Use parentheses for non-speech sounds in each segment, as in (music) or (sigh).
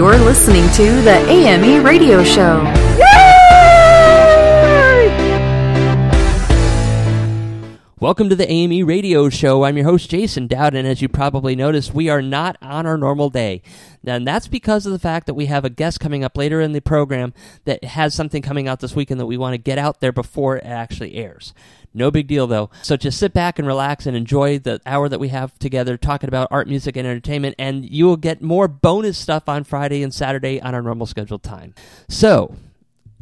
You're listening to the AME Radio Show. Welcome to the AME Radio Show. I'm your host, Jason Dowd, and as you probably noticed, we are not on our normal day. And that's because of the fact that we have a guest coming up later in the program that has something coming out this weekend that we want to get out there before it actually airs. No big deal, though. So just sit back and relax and enjoy the hour that we have together talking about art, music, and entertainment, and you will get more bonus stuff on Friday and Saturday on our normal scheduled time. So,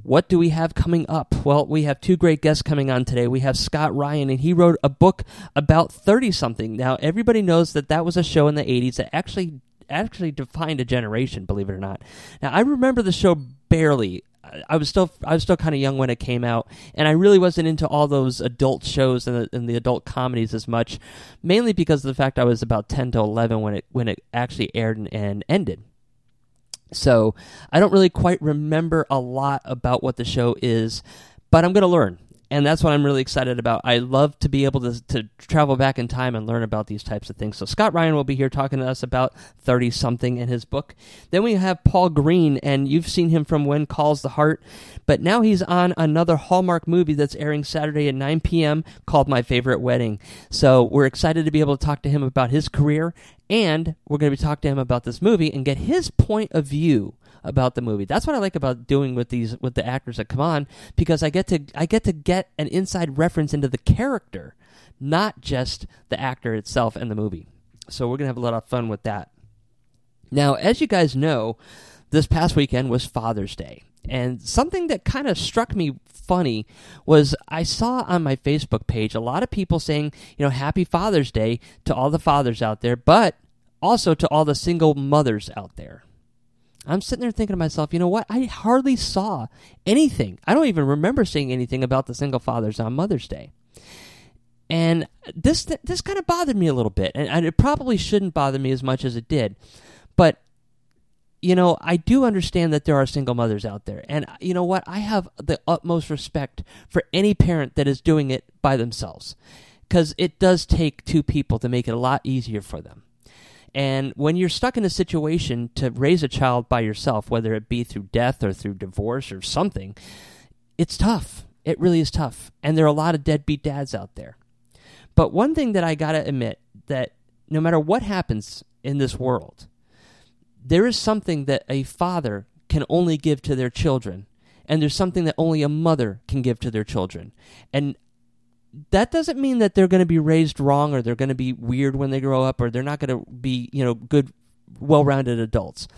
what do we have coming up? Well, we have two great guests coming on today. We have Scott Ryan, and he wrote a book about 30 something. Now, everybody knows that that was a show in the 80s that actually actually defined a generation, believe it or not. Now, I remember the show barely. I was still I was still kind of young when it came out, and I really wasn't into all those adult shows and the, and the adult comedies as much, mainly because of the fact I was about ten to eleven when it when it actually aired and, and ended. So I don't really quite remember a lot about what the show is, but I'm going to learn. And that's what I'm really excited about. I love to be able to, to travel back in time and learn about these types of things. So Scott Ryan will be here talking to us about 30 something in his book. Then we have Paul Greene, and you've seen him from When Calls the Heart, but now he's on another Hallmark movie that's airing Saturday at 9 p.m. called My Favorite Wedding. So we're excited to be able to talk to him about his career and we're going to be talking to him about this movie and get his point of view about the movie. That's what I like about doing with these with the actors that come on because I get to I get to get an inside reference into the character, not just the actor itself and the movie. So we're going to have a lot of fun with that. Now, as you guys know, this past weekend was Father's Day. And something that kind of struck me funny was I saw on my Facebook page a lot of people saying, you know, happy Father's Day to all the fathers out there, but also to all the single mothers out there. I'm sitting there thinking to myself, you know what? I hardly saw anything. I don't even remember seeing anything about the single fathers on Mother's Day. And this this kind of bothered me a little bit, and it probably shouldn't bother me as much as it did. But you know, I do understand that there are single mothers out there. And uh, you know what? I have the utmost respect for any parent that is doing it by themselves because it does take two people to make it a lot easier for them. And when you're stuck in a situation to raise a child by yourself, whether it be through death or through divorce or something, it's tough. It really is tough. And there are a lot of deadbeat dads out there. But one thing that I got to admit that no matter what happens in this world, there is something that a father can only give to their children, and there's something that only a mother can give to their children. And that doesn't mean that they're going to be raised wrong or they're going to be weird when they grow up or they're not going to be, you know, good, well rounded adults.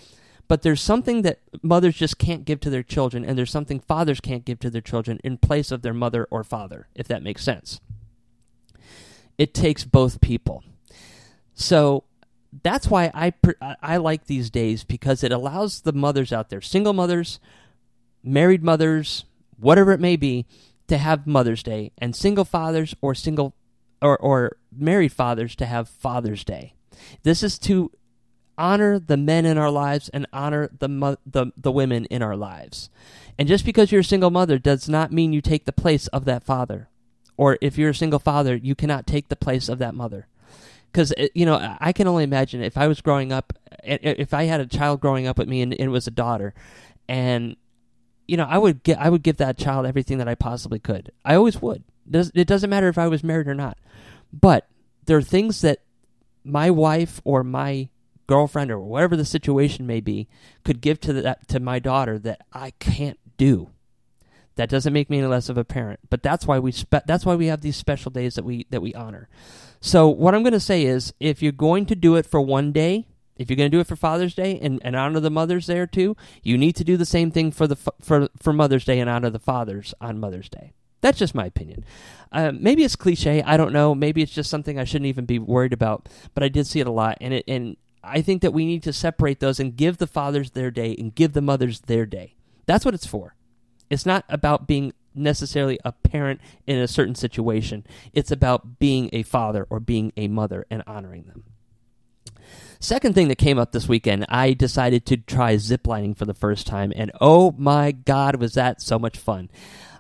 But there's something that mothers just can't give to their children, and there's something fathers can't give to their children in place of their mother or father, if that makes sense. It takes both people. So that's why I I like these days because it allows the mothers out there, single mothers, married mothers, whatever it may be, to have Mother's Day, and single fathers or single or or married fathers to have Father's Day. This is to honor the men in our lives and honor the the the women in our lives. And just because you're a single mother does not mean you take the place of that father. Or if you're a single father, you cannot take the place of that mother because uh, you know I can only imagine if I was growing up, if I had a child growing up with me and, and it was a daughter, and you know I would get I would give that child everything that I possibly could. I always would. It doesn't matter if I was married or not, but there are things that my wife or my girlfriend or whatever the situation may be could give to that to my daughter that I can't do. That doesn't make me any less of a parent, but that's why we spe- that's why we have these special days that we that we honor. So what I'm going to say is, if you're going to do it for one day, if you're going to do it for Father's Day and, and honor the mothers there too, you need to do the same thing for the for for Mother's Day and honor the fathers on Mother's Day. That's just my opinion. Uh, maybe it's cliche. I don't know. Maybe it's just something I shouldn't even be worried about. But I did see it a lot, and it and I think that we need to separate those and give the fathers their day and give the mothers their day. That's what it's for. It's not about being necessarily a parent in a certain situation. It's about being a father or being a mother and honoring them. Second thing that came up this weekend, I decided to try ziplining for the first time, and oh my god, was that so much fun!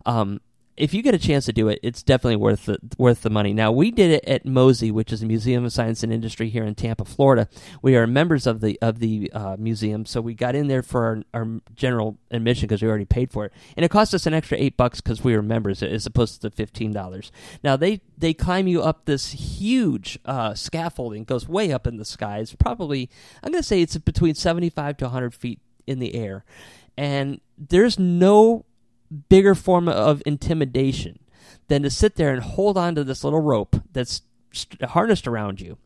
Um, if you get a chance to do it, it's definitely worth the, worth the money. Now we did it at MOSI, which is a Museum of Science and Industry here in Tampa, Florida. We are members of the of the uh, museum, so we got in there for our, our general admission because we already paid for it, and it cost us an extra eight bucks because we were members as opposed to the fifteen dollars. Now they they climb you up this huge uh, scaffolding, goes way up in the sky. It's probably I'm going to say it's between seventy five to hundred feet in the air, and there's no bigger form of intimidation than to sit there and hold on to this little rope that's harnessed around you.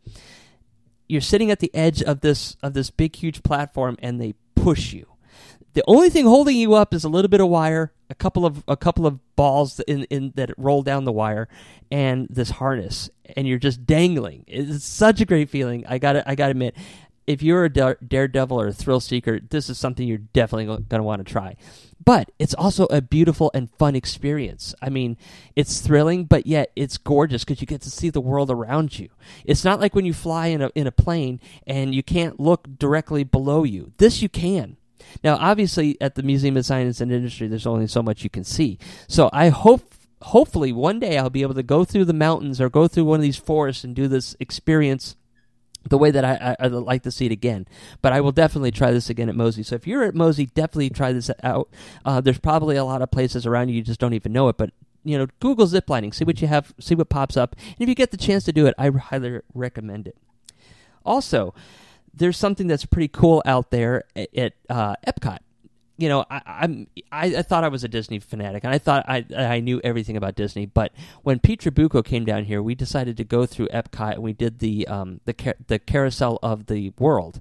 You're sitting at the edge of this of this big huge platform and they push you. The only thing holding you up is a little bit of wire, a couple of a couple of balls in, in that roll down the wire, and this harness, and you're just dangling. It's such a great feeling. I got I got to admit, if you're a daredevil or a thrill seeker, this is something you're definitely going to want to try. But it's also a beautiful and fun experience. I mean, it's thrilling, but yet it's gorgeous because you get to see the world around you. It's not like when you fly in a in a plane and you can't look directly below you. This you can. Now, obviously, at the Museum of Science and Industry, there's only so much you can see. So I hope hopefully one day I'll be able to go through the mountains or go through one of these forests and do this experience the way that I, I, like to see it again. But I will definitely try this again at MOSI. So if you're at MOSI, definitely try this out. Uh, there's probably a lot of places around you you just don't even know it, but you know, Google ziplining, see what you have, see what pops up, and if you get the chance to do it, I highly recommend it. Also, there's something that's pretty cool out there at, at uh, Epcot you know, I, I'm I, I, thought I was a Disney fanatic, and I thought I I knew everything about Disney. But when Pete Trabucco came down here, we decided to go through Epcot, and we did the um the car- the carousel of the world,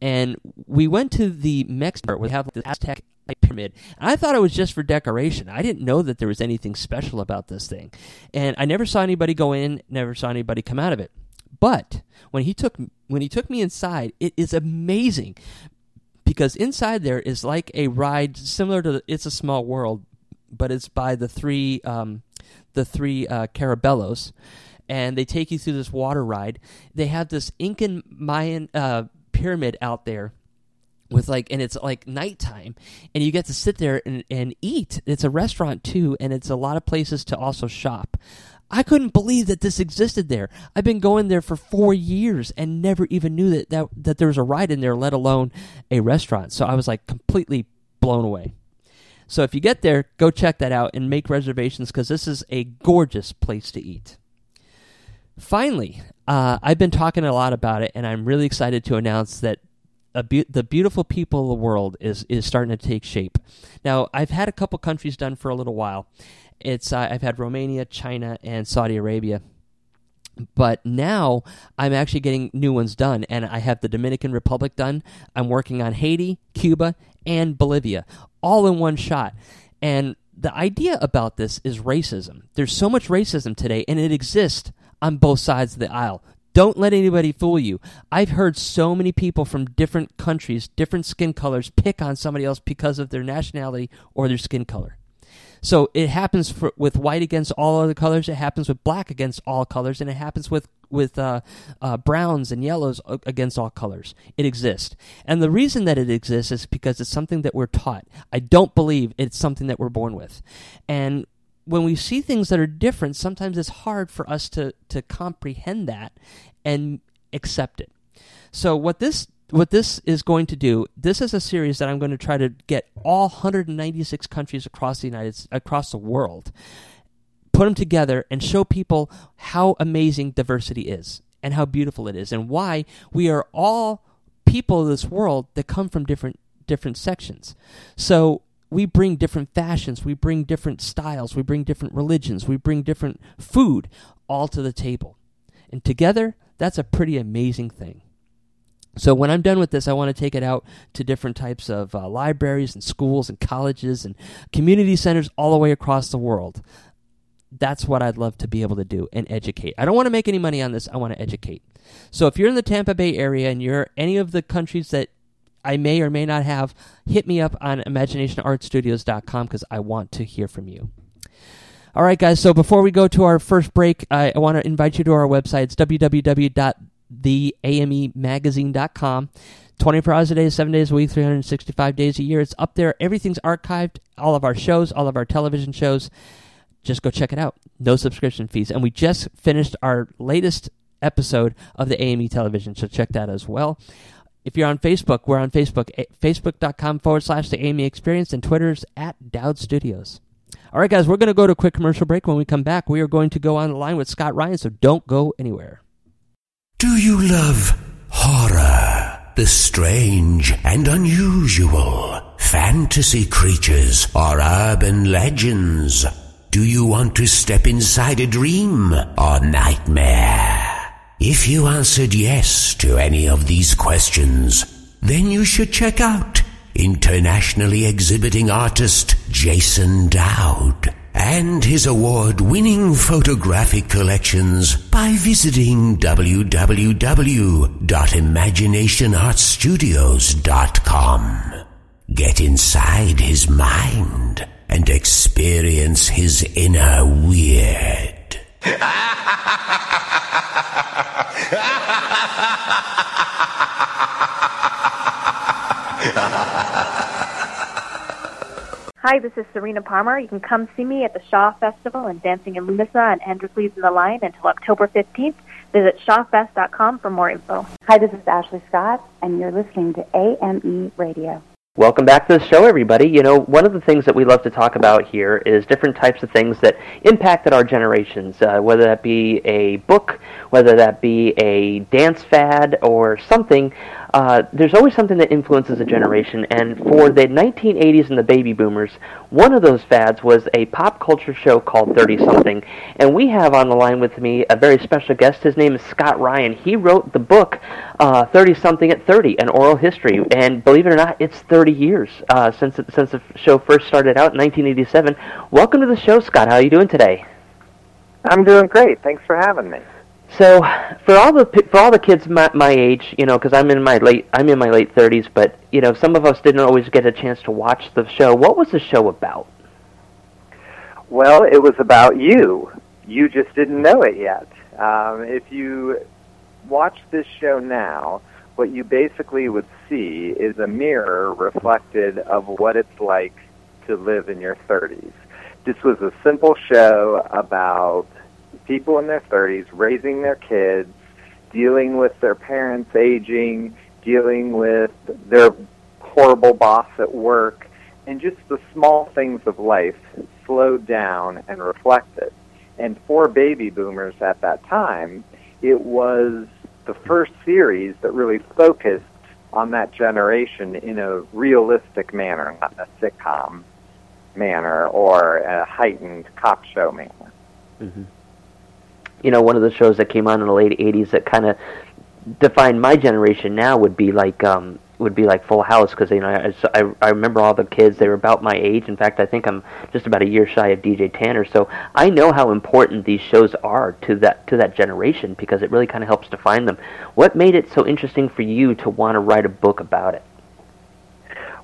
and we went to the Mexican we have the Aztec pyramid. And I thought it was just for decoration. I didn't know that there was anything special about this thing, and I never saw anybody go in, never saw anybody come out of it. But when he took when he took me inside, it is amazing because inside there is like a ride similar to the, It's a Small World, but it's by the three um, the three uh, Caballeros, and they take you through this water ride. They have this Incan Mayan uh, pyramid out there with like and it's like nighttime and you get to sit there and, and eat it's a restaurant too and it's a lot of places to also shop I couldn't believe that this existed there. I've been going there for four years and never even knew that, that, that there was a ride in there, let alone a restaurant. So I was like completely blown away. So if you get there, go check that out and make reservations because this is a gorgeous place to eat. Finally, uh, I've been talking a lot about it, and I'm really excited to announce that Be- the beautiful people of the world is is starting to take shape. Now, I've had a couple countries done for a little while, it's uh, I've had Romania, China, and Saudi Arabia. But now I'm actually getting new ones done, and I have the Dominican Republic done. I'm working on Haiti, Cuba, and Bolivia, all in one shot. And the idea about this is racism. There's so much racism today, and it exists on both sides of the aisle. Don't let anybody fool you. I've heard so many people from different countries, different skin colors, pick on somebody else because of their nationality or their skin color. So it happens for, with white against all other colors. It happens with black against all colors, and it happens with with uh, uh, browns and yellows against all colors. It exists, and the reason that it exists is because it's something that we're taught. I don't believe it's something that we're born with, and when we see things that are different, sometimes it's hard for us to to comprehend that and accept it. So what this what this is going to do, this is a series that I'm going to try to get all 196 countries across the United across the world, put them together and show people how amazing diversity is and how beautiful it is and why we are all people of this world that come from different different sections. So we bring different fashions, we bring different styles, we bring different religions, we bring different food all to the table. And together, that's a pretty amazing thing. So when I'm done with this, I want to take it out to different types of uh, libraries and schools and colleges and community centers all the way across the world. That's what I'd love to be able to do and educate. I don't want to make any money on this. I want to educate. So if you're in the Tampa Bay area and you're any of the countries that I may or may not have, hit me up on imaginationartstudios.com because I want to hear from you. All right, guys. So before we go to our first break, I, I want to invite you to our website. It's www.theamemagazine.com. 24 hours a day, 7 days a week, 365 days a year. It's up there. Everything's archived. All of our shows, all of our television shows. Just go check it out. No subscription fees. And we just finished our latest episode of the AME television, so check that as well. If you're on Facebook, we're on Facebook, eh, facebook.com forward slash the AME experience, and Twitter's at Dowd Studios. All right, guys, we're going to go to a quick commercial break. When we come back, we are going to go on the line with Scott Ryan, so don't go anywhere. Do you love horror? The strange and unusual, fantasy creatures or urban legends? Do you want to step inside a dream or nightmare? If you answered yes to any of these questions, then you should check out internationally exhibiting artist Jason Dowd and his award-winning photographic collections by visiting www.imaginationartstudios.com. Get inside his mind and experience his inner weird. (laughs) Hi, this is Sarena Parmar. You can come see me at the Shaw Festival and Dancing in Lughnasa and Androcles in the Lion until October 15th. Visit shawfest.com for more info. Hi, this is Ashley Scott, and you're listening to AME Radio. Welcome back to the show, everybody. You know, one of the things that we love to talk about here is different types of things that impacted our generations, uh, whether that be a book, whether that be a dance fad, or something. Uh, there's always something that influences a generation, and for the 1980s and the baby boomers, one of those fads was a pop culture show called 30 Something. And we have on the line with me a very special guest. His name is Scott Ryan. He wrote the book 30 uh, Something at 30, an oral history. And believe it or not, it's 30 years uh, since, since the show first started out in 1987. Welcome to the show, Scott. How are you doing today? I'm doing great. Thanks for having me. So, for all the for all the kids my, my age, you know, because I'm in my late I'm in my late 30s, but you know, some of us didn't always get a chance to watch the show. What was the show about? Well, it was about you. You just didn't know it yet. Um, if you watch this show now, what you basically would see is a mirror reflected of what it's like to live in your 30s. This was a simple show about people in their 30s raising their kids, dealing with their parents aging, dealing with their horrible boss at work, and just the small things of life slowed down and reflected. And for baby boomers at that time, it was the first series that really focused on that generation in a realistic manner, not a sitcom manner or a heightened cop show manner. Mm-hmm you know, one of the shows that came on in the late '80s that kind of defined my generation now would be like um, would be like Full House because you know I, I, I remember all the kids they were about my age. In fact, I think I'm just about a year shy of DJ Tanner, so I know how important these shows are to that to that generation because it really kind of helps define them. What made it so interesting for you to want to write a book about it?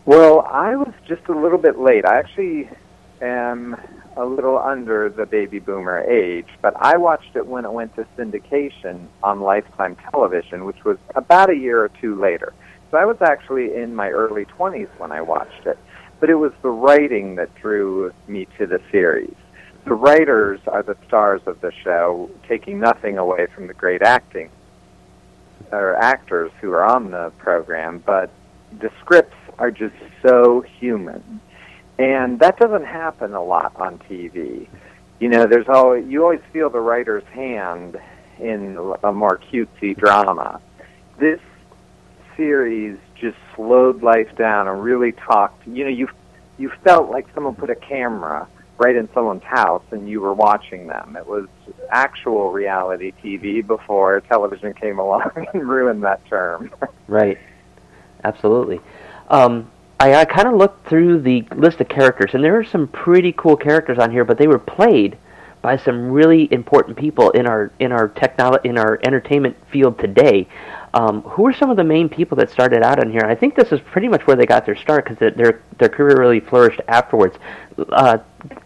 Well, I was just a little bit late. I actually am a little under the baby boomer age, but I watched it when it went to syndication on Lifetime Television, which was about a year or two later. So I was actually in my early 20s when I watched it. But it was the writing that drew me to the series. The writers are the stars of the show, taking nothing away from the great acting or actors who are on the program, but the scripts are just so human and that doesn't happen a lot on TV. You know, there's always you always feel the writer's hand in a more cutesy drama. This series just slowed life down and really talked. You know, you you felt like someone put a camera right in someone's house and you were watching them. It was actual reality TV before television came (laughs) along and ruined that term. right. Absolutely. Um, I, I kind of looked through the list of characters, and there are some pretty cool characters on here, but they were played by some really important people in our in our technology in our entertainment field today. Um, who are some of the main people that started out on here? I think this is pretty much where they got their start because their their career really flourished afterwards. Uh,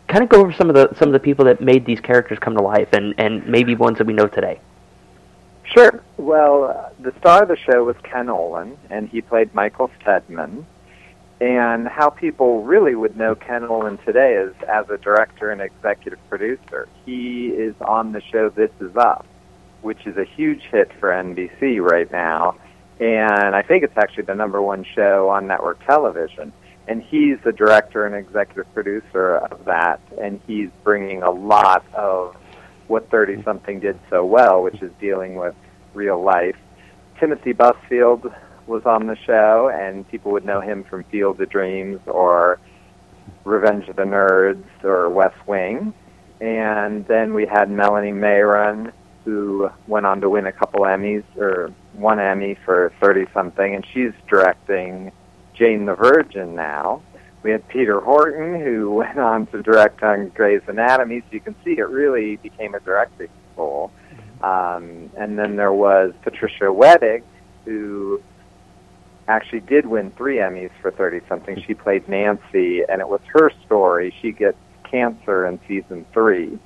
kind of go over some of the some of the people that made these characters come to life, and and maybe ones that we know today. Sure. Well, uh, the star of the show was Ken Olin, and he played Michael Steadman. And how people really would know Ken Olin today is as a director and executive producer. He is on the show This Is Us, which is a huge hit for NBC right now. And I think it's actually the number one show on network television. And he's the director and executive producer of that. And he's bringing a lot of what 30 something did so well, which is dealing with real life. Timothy Busfield was on the show, and people would know him from Field of Dreams or Revenge of the Nerds or West Wing. And then we had Melanie Mayron, who went on to win a couple Emmys or one Emmy for 30 something, and she's directing Jane the Virgin now. We had Peter Horton, who (laughs) went on to direct on Grey's Anatomy, so you can see it really became a directing school. Um, and then there was Patricia Wettig, who actually did win three Emmys for 30 something. She played Nancy, and it was her story. She gets cancer in season three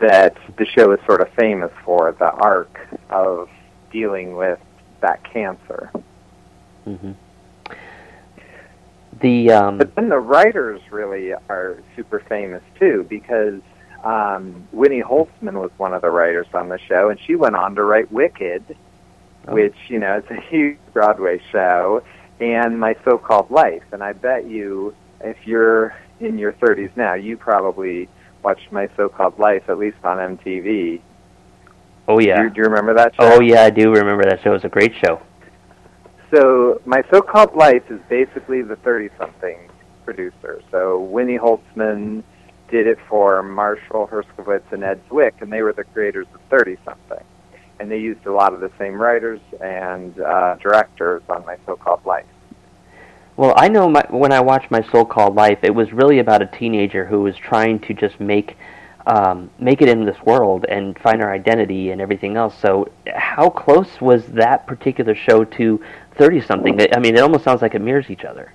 that the show is sort of famous for the arc of dealing with that cancer. Mm-hmm. The um, but then the writers really are super famous too because um, Winnie Holzman was one of the writers on the show, and she went on to write Wicked, oh. which you know is a huge Broadway show, and My So-Called Life. And I bet you, if you're in your 30s now, you probably watched My So-Called Life at least on MTV. Oh yeah. Do you, do you remember that show? Oh yeah, I do remember that show. It was a great show. So My So-Called Life is basically the 30-something producer. So Winnie Holzman did it for Marshall Herskovitz and Ed Zwick, and they were the creators of 30 something. And they used a lot of the same writers and uh, directors on My So Called Life. Well, I know my, when I watched My So Called Life, it was really about a teenager who was trying to just make. Um, make it in this world and find her identity and everything else. So, how close was that particular show to Thirty Something? I mean, it almost sounds like it mirrors each other.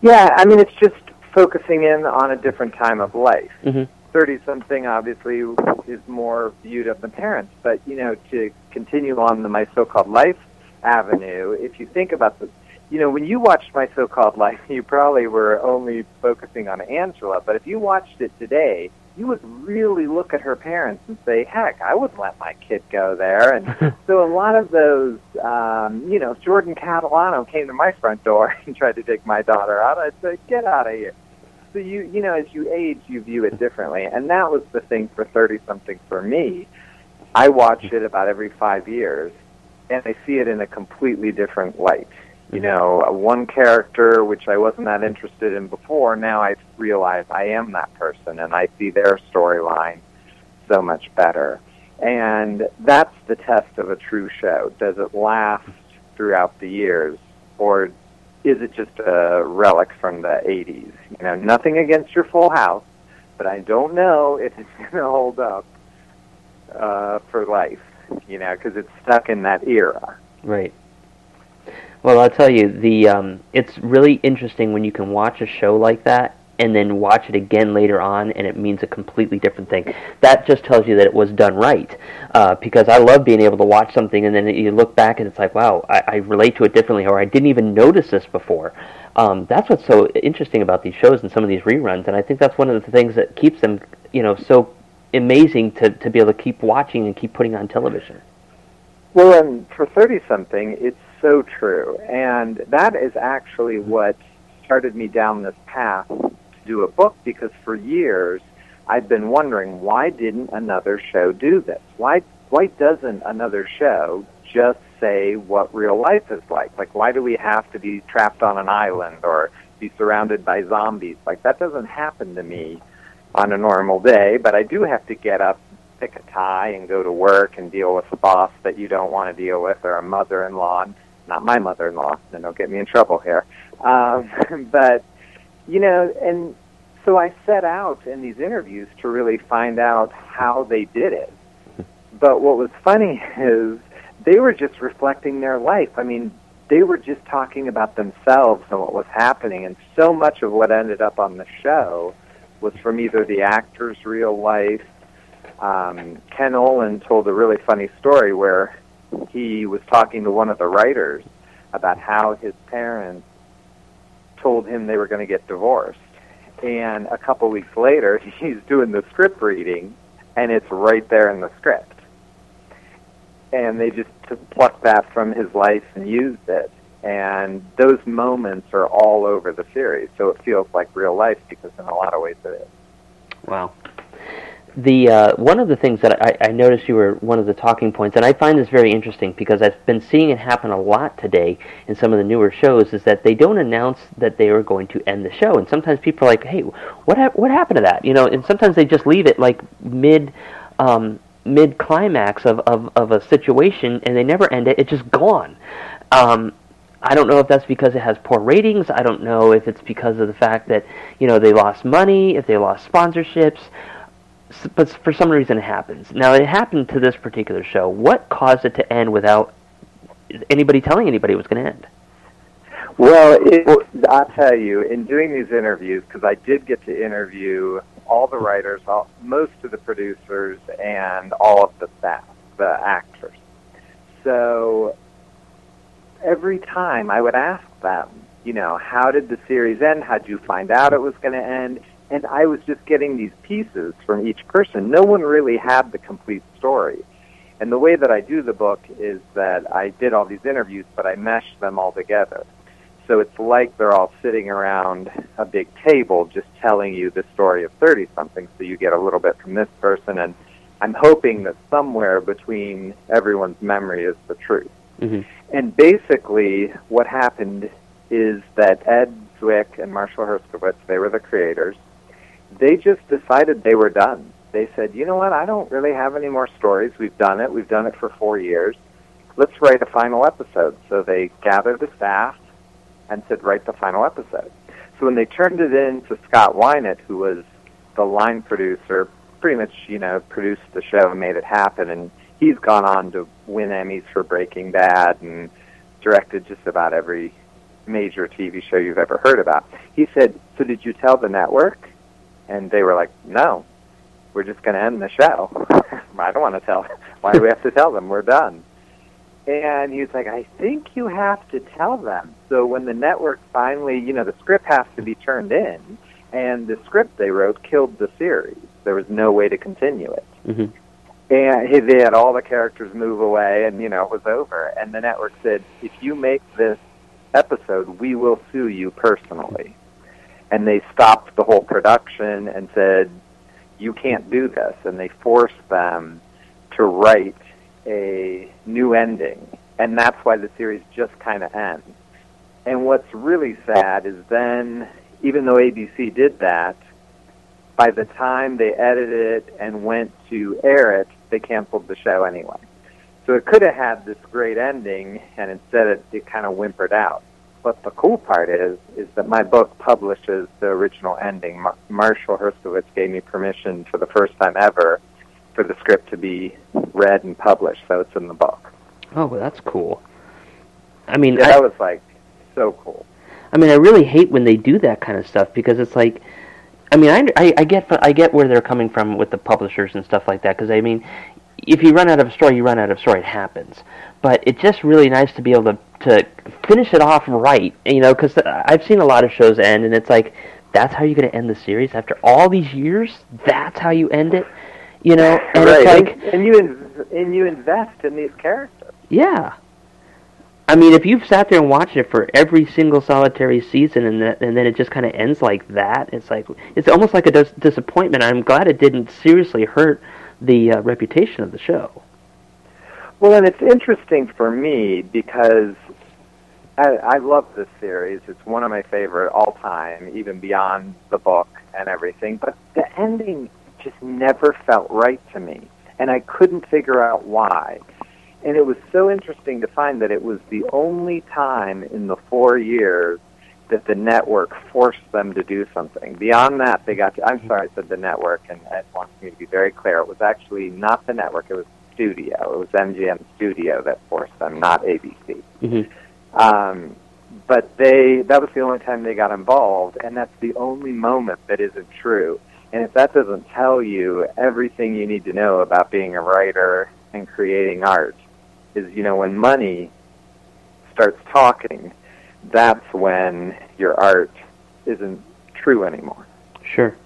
Yeah, I mean, it's just focusing in on a different time of life. Mm-hmm. 30 something obviously is more viewed of the parents, but you know, to continue on the My So Called Life avenue, if you think about the you know, when you watched My So Called Life, (laughs) you probably were only focusing on Angela, but if you watched it today, you would really look at her parents and say, heck, I wouldn't let my kid go there. And (laughs) so a lot of those, um, you know, Jordan Catalano came to my front door (laughs) and tried to take my daughter out. I'd say, get out of here so you you know as you age you view it differently. And that was the thing for 30 something for me. I watch it about every 5 years and i see it in a completely different light. You mm-hmm. know uh, one character which i wasn't that interested in before now i realize i am that person and i see their storyline so much better. And that's the test of a true show. Does it last throughout the years or is it just a relic from the 80s? You know, nothing against your Full House, but I don't know if it's (laughs) going to hold up uh, for life. You know, because it's stuck in that era. Right. Well, I'll tell you, the um, it's really interesting when you can watch a show like that and then watch it again later on and it means a completely different thing. That just tells you that it was done right. Uh, because I love being able to watch something and then you look back and it's like, wow, I, I relate to it differently or I didn't even notice this before. Um, that's what's so interesting about these shows and some of these reruns, and I think that's one of the things that keeps them, you know, so amazing to, to be able to keep watching and keep putting on television. Well, and for 30 something, it's so true. And that is actually what started me down this path do a book because for years I've been wondering why didn't another show do this? Why why doesn't another show just say what real life is like? Like why do we have to be trapped on an island or be surrounded by zombies? Like that doesn't happen to me on a normal day, but I do have to get up, pick a tie and go to work and deal with a boss that you don't want to deal with or a mother-in-law, not my mother-in-law, then don't get me in trouble here. Um, (laughs) but you know, and so I set out in these interviews to really find out how they did it. (laughs) But what was funny is they were just reflecting their life. I mean, they were just talking about themselves and what was happening, and so much of what ended up on the show was from either the actor's real life. Um, Ken Olin told a really funny story where he was talking to one of the writers about how his parents told him they were going to get divorced. And a couple weeks later, (laughs) he's doing the script reading, and it's right there in the script. And they just plucked that from his life and used it. And those moments are all over the series, so it feels like real life because in a lot of ways it is. Wow. The uh, one of the things that I, I noticed you were one of the talking points, and I find this very interesting because I've been seeing it happen a lot today in some of the newer shows, is that they don't announce that they are going to end the show, and sometimes people are like, "Hey, what ha- what happened to that?" You know, and sometimes they just leave it like mid. Um, mid climax of, of, of a situation and they never end it, it's just gone. Um, I don't know if that's because it has poor ratings. I don't know if it's because of the fact that you know they lost money, if they lost sponsorships, but for some reason it happens. Now it happened to this particular show. What caused it to end without anybody telling anybody it was going to end? Well, it, I'll tell you, in doing these interviews, because I did get to interview all the writers, all, most of the producers, and all of the staff, the actors. So every time I would ask them, you know, how did the series end? How did you find out it was going to end? And I was just getting these pieces from each person. No one really had the complete story. And the way that I do the book is that I did all these interviews, but I meshed them all together. So it's like they're all sitting around a big table just telling you the story of 30 something. So you get a little bit from this person. And I'm hoping that somewhere between everyone's memory is the truth. Mm-hmm. And basically, what happened is that Ed Zwick and Marshall Herskovitz, they were the creators, they just decided they were done. They said, you know what, I don't really have any more stories. We've done it. We've done it for four years. Let's write a final episode. So they gathered the staff and said, write the final episode. So when they turned it in to Scott Winant, who was the line producer, pretty much, you know, produced the show and made it happen, and he's gone on to win Emmys for Breaking Bad and directed just about every major TV show you've ever heard about. He said, "So did you tell the network?" And they were like, "No, we're just going to end the show. (laughs) I don't want to tell. Why do we have to tell them? We're done." And he was like, "I think you have to tell them." So when the network finally, you know, the script has to be turned in, and the script they wrote killed the series. There was no way to continue it. Mm-hmm and he, they had all the characters move away, and you know it was over. And the network said, if you make this episode, we will sue you personally. And they stopped the whole production and said, you can't do this. And they forced them to write a new ending, and that's why the series just kind of ends. And what's really sad is then, even though ABC did that, by the time they edited it and went to air it, they canceled the show anyway. So it could have had this great ending, and instead it, it kind of whimpered out. But the cool part is, is that my book publishes the original ending. Mar- Marshall Herskovitz gave me permission for the first time ever for the script to be read and published, so it's in the book. Oh, well, that's cool. I mean, yeah, I, that was like so cool. I mean, I really hate when they do that kind of stuff because it's like, I mean, I, I, I get I get where they're coming from with the publishers and stuff like that because I mean, if you run out of a story, you run out of story. It happens, but it's just really nice to be able to to finish it off right. You know, because I've seen a lot of shows end, and it's like that's how you're going to end the series after all these years. That's how you end it. You know, and right. it's like and, and you in, and you invest in these characters. yeah. I mean, if you've sat there and watched it for every single solitary season, and that, and then it just kind of ends like that, it's like it's almost like a dis- disappointment. I'm glad it didn't seriously hurt the uh, reputation of the show. Well, and it's interesting for me because I, I love this series. It's one of my favorite all time, even beyond the book and everything. But the ending just never felt right to me, and I couldn't figure out why. And it was so interesting to find that it was the only time in the four years that the network forced them to do something. Beyond that, they got to, I'm mm-hmm. sorry, I said the network, and it wants me to be very clear. It was actually not the network, it was studio. It was MGM Studio that forced them, not ABC. Mm-hmm. Um, but they that was the only time they got involved, and that's the only moment that isn't true. And if that doesn't tell you everything you need to know about being a writer and creating art, is you know when money starts talking, that's when your art isn't true anymore. Sure.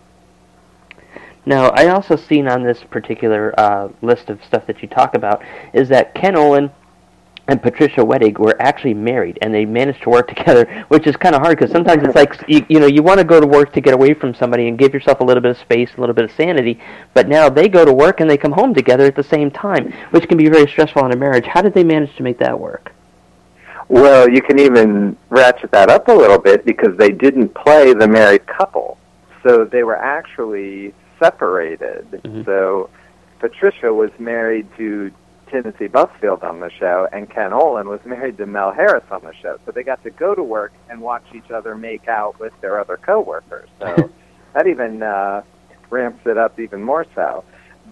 Now, I also seen on this particular uh, list of stuff that you talk about is that Ken Olin and Patricia Wettig were actually married, and they managed to work (laughs) together, which is kind of hard because sometimes it's like you, you know you want to go to work to get away from somebody and give yourself a little bit of space, a little bit of sanity, but now they go to work and they come home together at the same time, which can be very stressful in a marriage. How did they manage to make that work? Well, you can even ratchet that up a little bit because they didn't play the married couple. So they were actually separated. Mhm. So Patricia was married to Timothy Busfield on the show, and Ken Olin was married to Mel Harris on the show. So they got to go to work and watch each other make out with their other coworkers. So (laughs) that even uh, ramps it up even more so.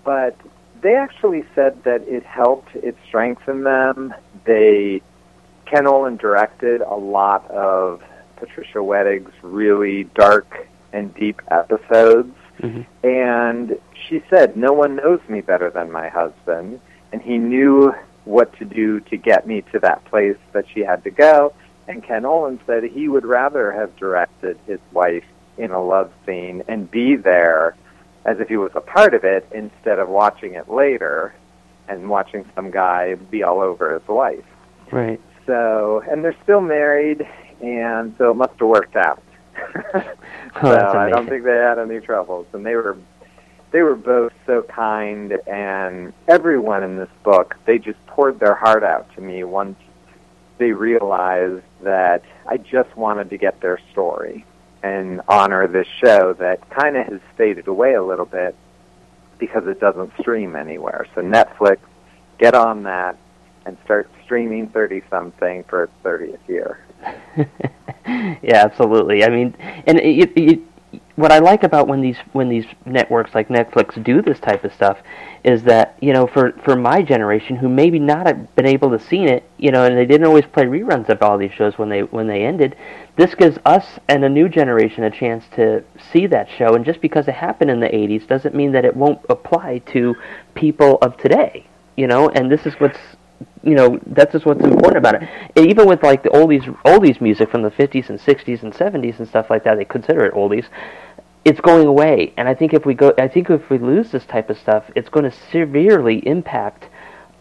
But they actually said that it helped, it strengthened them. They Ken Olin directed a lot of Patricia Wettig's really dark and deep episodes. Mhm. And she said, No one knows me better than my husband. And he knew what to do to get me to that place that she had to go. And Ken Olin said he would rather have directed his wife in a love scene and be there as if he was a part of it instead of watching it later and watching some guy be all over his wife. Right. So, and they're still married, and so it must have worked out. (laughs) so Oh, I don't think they had any troubles, and they were they were both so kind, and everyone in this book they just poured their heart out to me once they realized that I just wanted to get their story and honor this show that kind of has faded away a little bit because it doesn't stream anywhere. So Netflix, get on that and start streaming 30 something for its 30th year. (laughs) yeah, absolutely. I mean, and it, it, what I like about when these when these networks like Netflix do this type of stuff is that you know for for my generation who maybe not have been able to see it, you know, and they didn't always play reruns of all these shows when they when they ended. This gives us and a new generation a chance to see that show, and just because it happened in the '80s doesn't mean that it won't apply to people of today. You know, and this is what's you know that's just what's important about it. And even with like the oldies oldies music from the 50s and 60s and 70s and stuff like that, they consider it oldies. It's going away, and I think if we go, I think if we lose this type of stuff, it's going to severely impact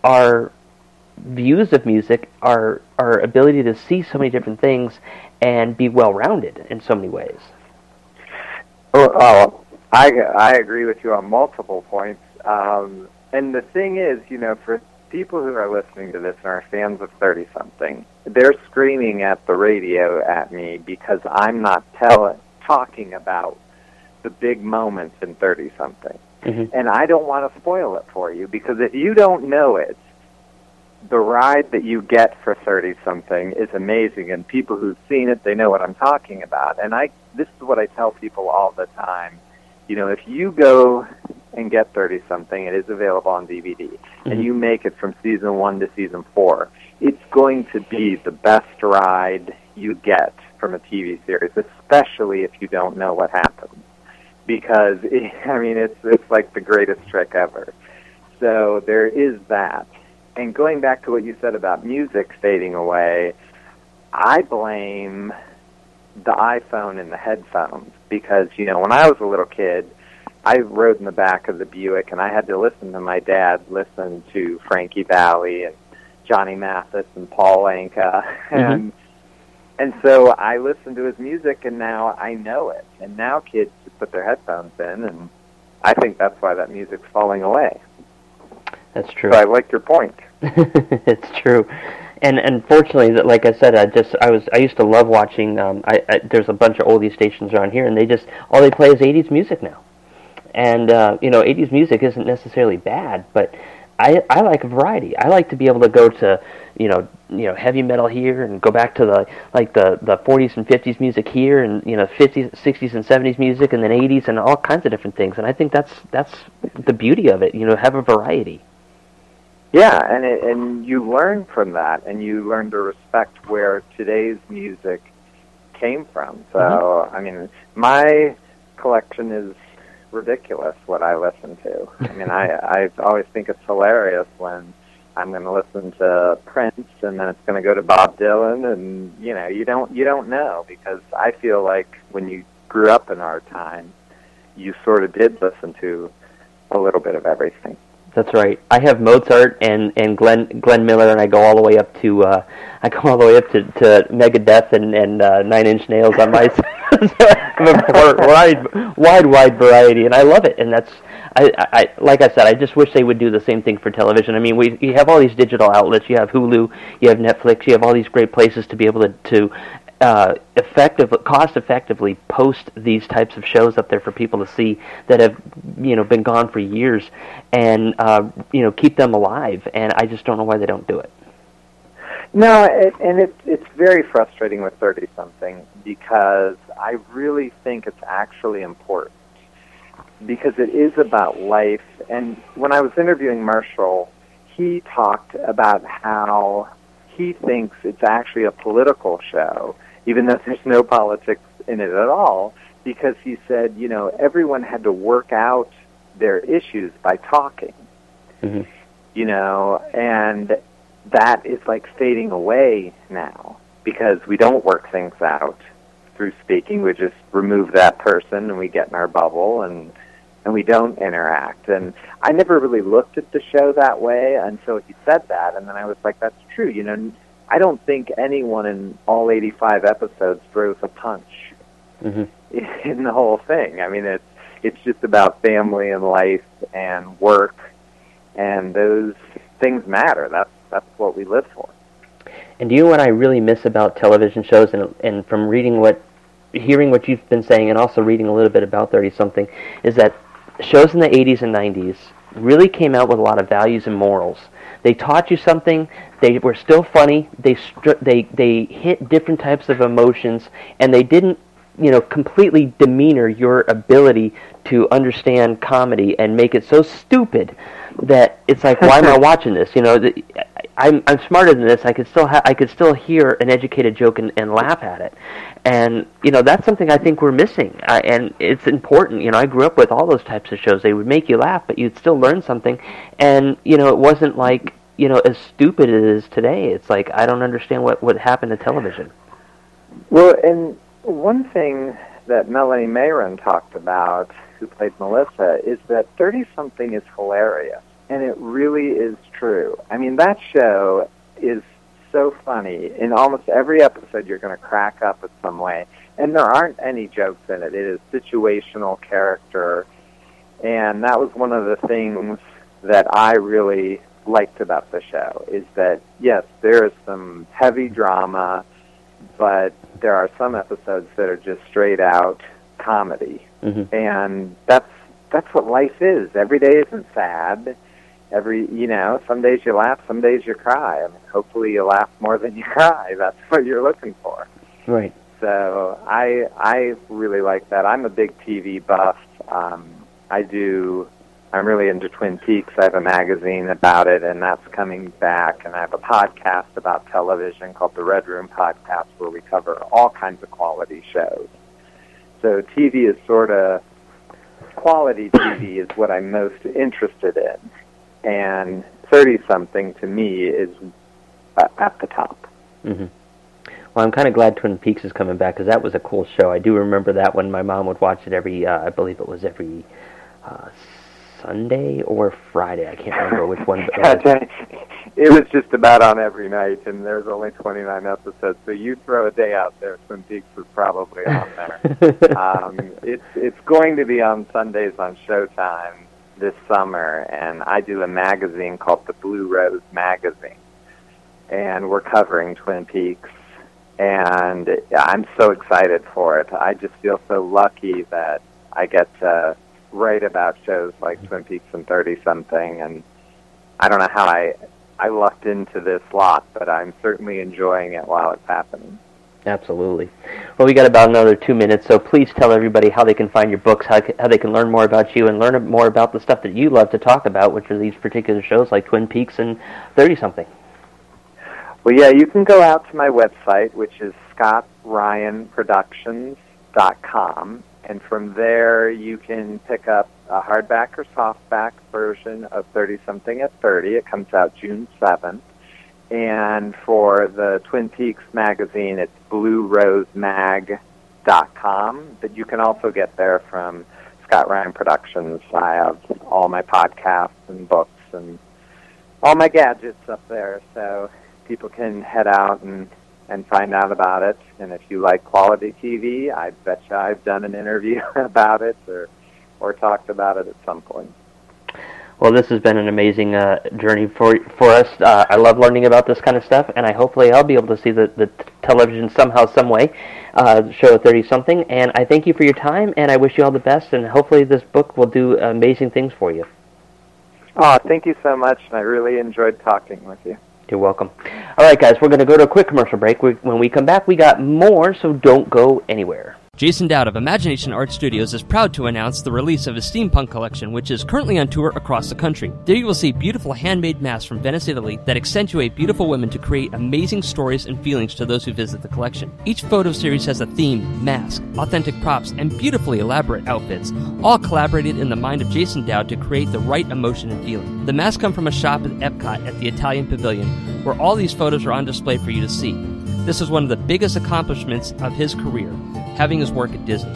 our views of music, our our ability to see so many different things and be well rounded in so many ways. Oh, oh, I I agree with you on multiple points. Um, and the thing is, you know, for people who are listening to this and are fans of 30 something, they're screaming at the radio at me because I'm not telling talking about the big moments in 30 something. Mhm. And I don't want to spoil it for you because if you don't know it, the ride that you get for 30 something is amazing and people who've seen it they know what I'm talking about and I this is what I tell people all the time you know if you go and get 30 something it is available on DVD Mhm. and you make it from season 1 to season 4 it's going to be the best ride you get from a TV series especially if you don't know what happens because it, (laughs) I mean it's it's like the greatest trick ever. So there is that. And going back to what you said about music fading away, I blame the iPhone and the headphones because, you know, when I was a little kid, I rode in the back of the Buick and I had to listen to my dad listen to Frankie Valli and Johnny Mathis and Paul Anka (laughs) mm-hmm. and and so I listened to his music and now I know it. And now kids just put their headphones in and I think that's why that music's falling away. That's true. So I like your point. (laughs) it's true, and unfortunately, that like I said, I just I was I used to love watching. Um, I, I there's a bunch of oldie stations around here, and they just all they play is '80s music now, and uh, you know '80s music isn't necessarily bad, but I I like variety. I like to be able to go to you know you know heavy metal here and go back to the like the the 40s and 50s music here and you know 50s 60s and 70s music and then 80s and all kinds of different things and I think that's that's the beauty of it you know have a variety yeah and it, and you learn from that and you learn to respect where today's music came from so mm-hmm. I mean my collection is ridiculous what I listen to I mean I (laughs) I always think it's hilarious when I'm going to listen to Prince, and then it's going to go to Bob Dylan, and you know, you don't you don't know because I feel like when you grew up in our time, you sort of did listen to a little bit of everything. That's right. I have Mozart and and Glenn Glenn Miller, and I go all the way up to uh, I go all the way up to, to Megadeth and and uh, Nine Inch Nails on my. (laughs) wide, wide, wide variety, and I love it. And that's I, I, like I said, I just wish they would do the same thing for television. I mean, we you have all these digital outlets. You have Hulu, you have Netflix, you have all these great places to be able to to uh, effective, cost effectively post these types of shows up there for people to see that have you know been gone for years, and uh, you know keep them alive. And I just don't know why they don't do it. No, it, and it's it's very frustrating with Thirtysomething because I really think it's actually important because it is about life. And when I was interviewing Marshall, he talked about how he thinks it's actually a political show, even though there's no politics in it at all, because he said, you know, everyone had to work out their issues by talking. Mm-hmm. You know, and that is like fading away now because we don't work things out through speaking. We just remove that person and we get in our bubble and and we don't interact. And I never really looked at the show that way until he said that, and then I was like, that's true. You know, I don't think anyone in all 85 episodes throws a punch mm-hmm. (laughs) in the whole thing. I mean, it's it's just about family and life and work, and those things matter. That's that's what we live for. And do you know what I really miss about television shows, and and from reading what, hearing what you've been saying, and also reading a little bit about Thirtysomething, is that shows in the 80s and 90s really came out with a lot of values and morals. They taught you something. They were still funny. They str- they they hit different types of emotions, and they didn't, you know, completely demeanor your ability to understand comedy and make it so stupid that it's like, why am I (laughs) watching this? You know, I'm I'm smarter than this. I could still ha- I could still hear an educated joke and, and laugh at it, and you know that's something I think we're missing. Uh, and it's important. You know, I grew up with all those types of shows. They would make you laugh, but you'd still learn something. And you know, it wasn't like you know as stupid as it is today. It's like I don't understand what what happened to television. Well, and one thing that Melanie Mayron talked about, who played Melissa, is that thirty something is hilarious and it really is true. I mean, that show is so funny. In almost every episode, you're going to crack up in some way. And there aren't any jokes in it. It is situational character. And that was one of the things that I really liked about the show is that, yes, there is some heavy drama, but there are some episodes that are just straight out comedy. Mm-hmm. And that's that's what life is. Every day isn't sad every you know some days you laugh some days you cry. I mean hopefully you laugh more than you (laughs) cry. That's what you're looking for. Right. So i i really like that. I'm a big tv buff. Um i do i'm really into twin peaks. I have a magazine about it and that's coming back. And i have a podcast about television called the red room podcast where we cover all kinds of quality shows. So tv is sort of quality tv is what i'm most interested in and 30 something to me is uh, at the top. Mm-hmm. Well, I'm kind of glad Twin Peaks is coming back because that was a cool show. I do remember that when my mom would watch it every, uh, I believe it was every uh, Sunday or Friday. I can't remember which one. But, (laughs) it was just about on every night, and there's only 29 episodes. So you throw a day out there, Twin Peaks was probably on there. (laughs) um, it's it's going to be on Sundays on Showtime this summer, and I do a magazine called the Blue Rose Magazine, and we're covering Twin Peaks, and I'm so excited for it. I just feel so lucky that I get to write about shows like Twin Peaks and Thirtysomething, and I don't know how I I lucked into this lot, but I'm certainly enjoying it while it's happening. Absolutely. Well, we got about another two minutes, so please tell everybody how they can find your books, how, how they can learn more about you, and learn more about the stuff that you love to talk about, which are these particular shows like Twin Peaks and 30 something. Well, yeah, you can go out to my website, which is scottryanproductions.com, and from there you can pick up a hardback or softback version of 30 something at 30. It comes out June 7th. And for the Twin Peaks magazine, it's bluerosemag.com. But you can also get there from Scott Ryan Productions. I have all my podcasts and books and all my gadgets up there. So people can head out and and find out about it. And if you like quality TV, I bet you I've done an interview (laughs) about it or or talked about it at some point. Well, this has been an amazing uh, journey for for us. Uh, I love learning about this kind of stuff, and I hopefully I'll be able to see the, the television somehow, some way, uh, show 30 something. And I thank you for your time, and I wish you all the best. And hopefully this book will do amazing things for you. Oh, thank you so much, and I really enjoyed talking with you. You're welcome. All right, guys, we're going to go to a quick commercial break. We, when we come back, we got more, so don't go anywhere. Jason Dowd of Imagination Art Studios is proud to announce the release of his steampunk collection, which is currently on tour across the country. There you will see beautiful handmade masks from Venice, Italy that accentuate beautiful women to create amazing stories and feelings to those who visit the collection. Each photo series has a theme, mask, authentic props, and beautifully elaborate outfits, all collaborated in the mind of Jason Dowd to create the right emotion and feeling. The masks come from a shop at Epcot at the Italian Pavilion, where all these photos are on display for you to see. This is one of the biggest accomplishments of his career, having his work at Disney.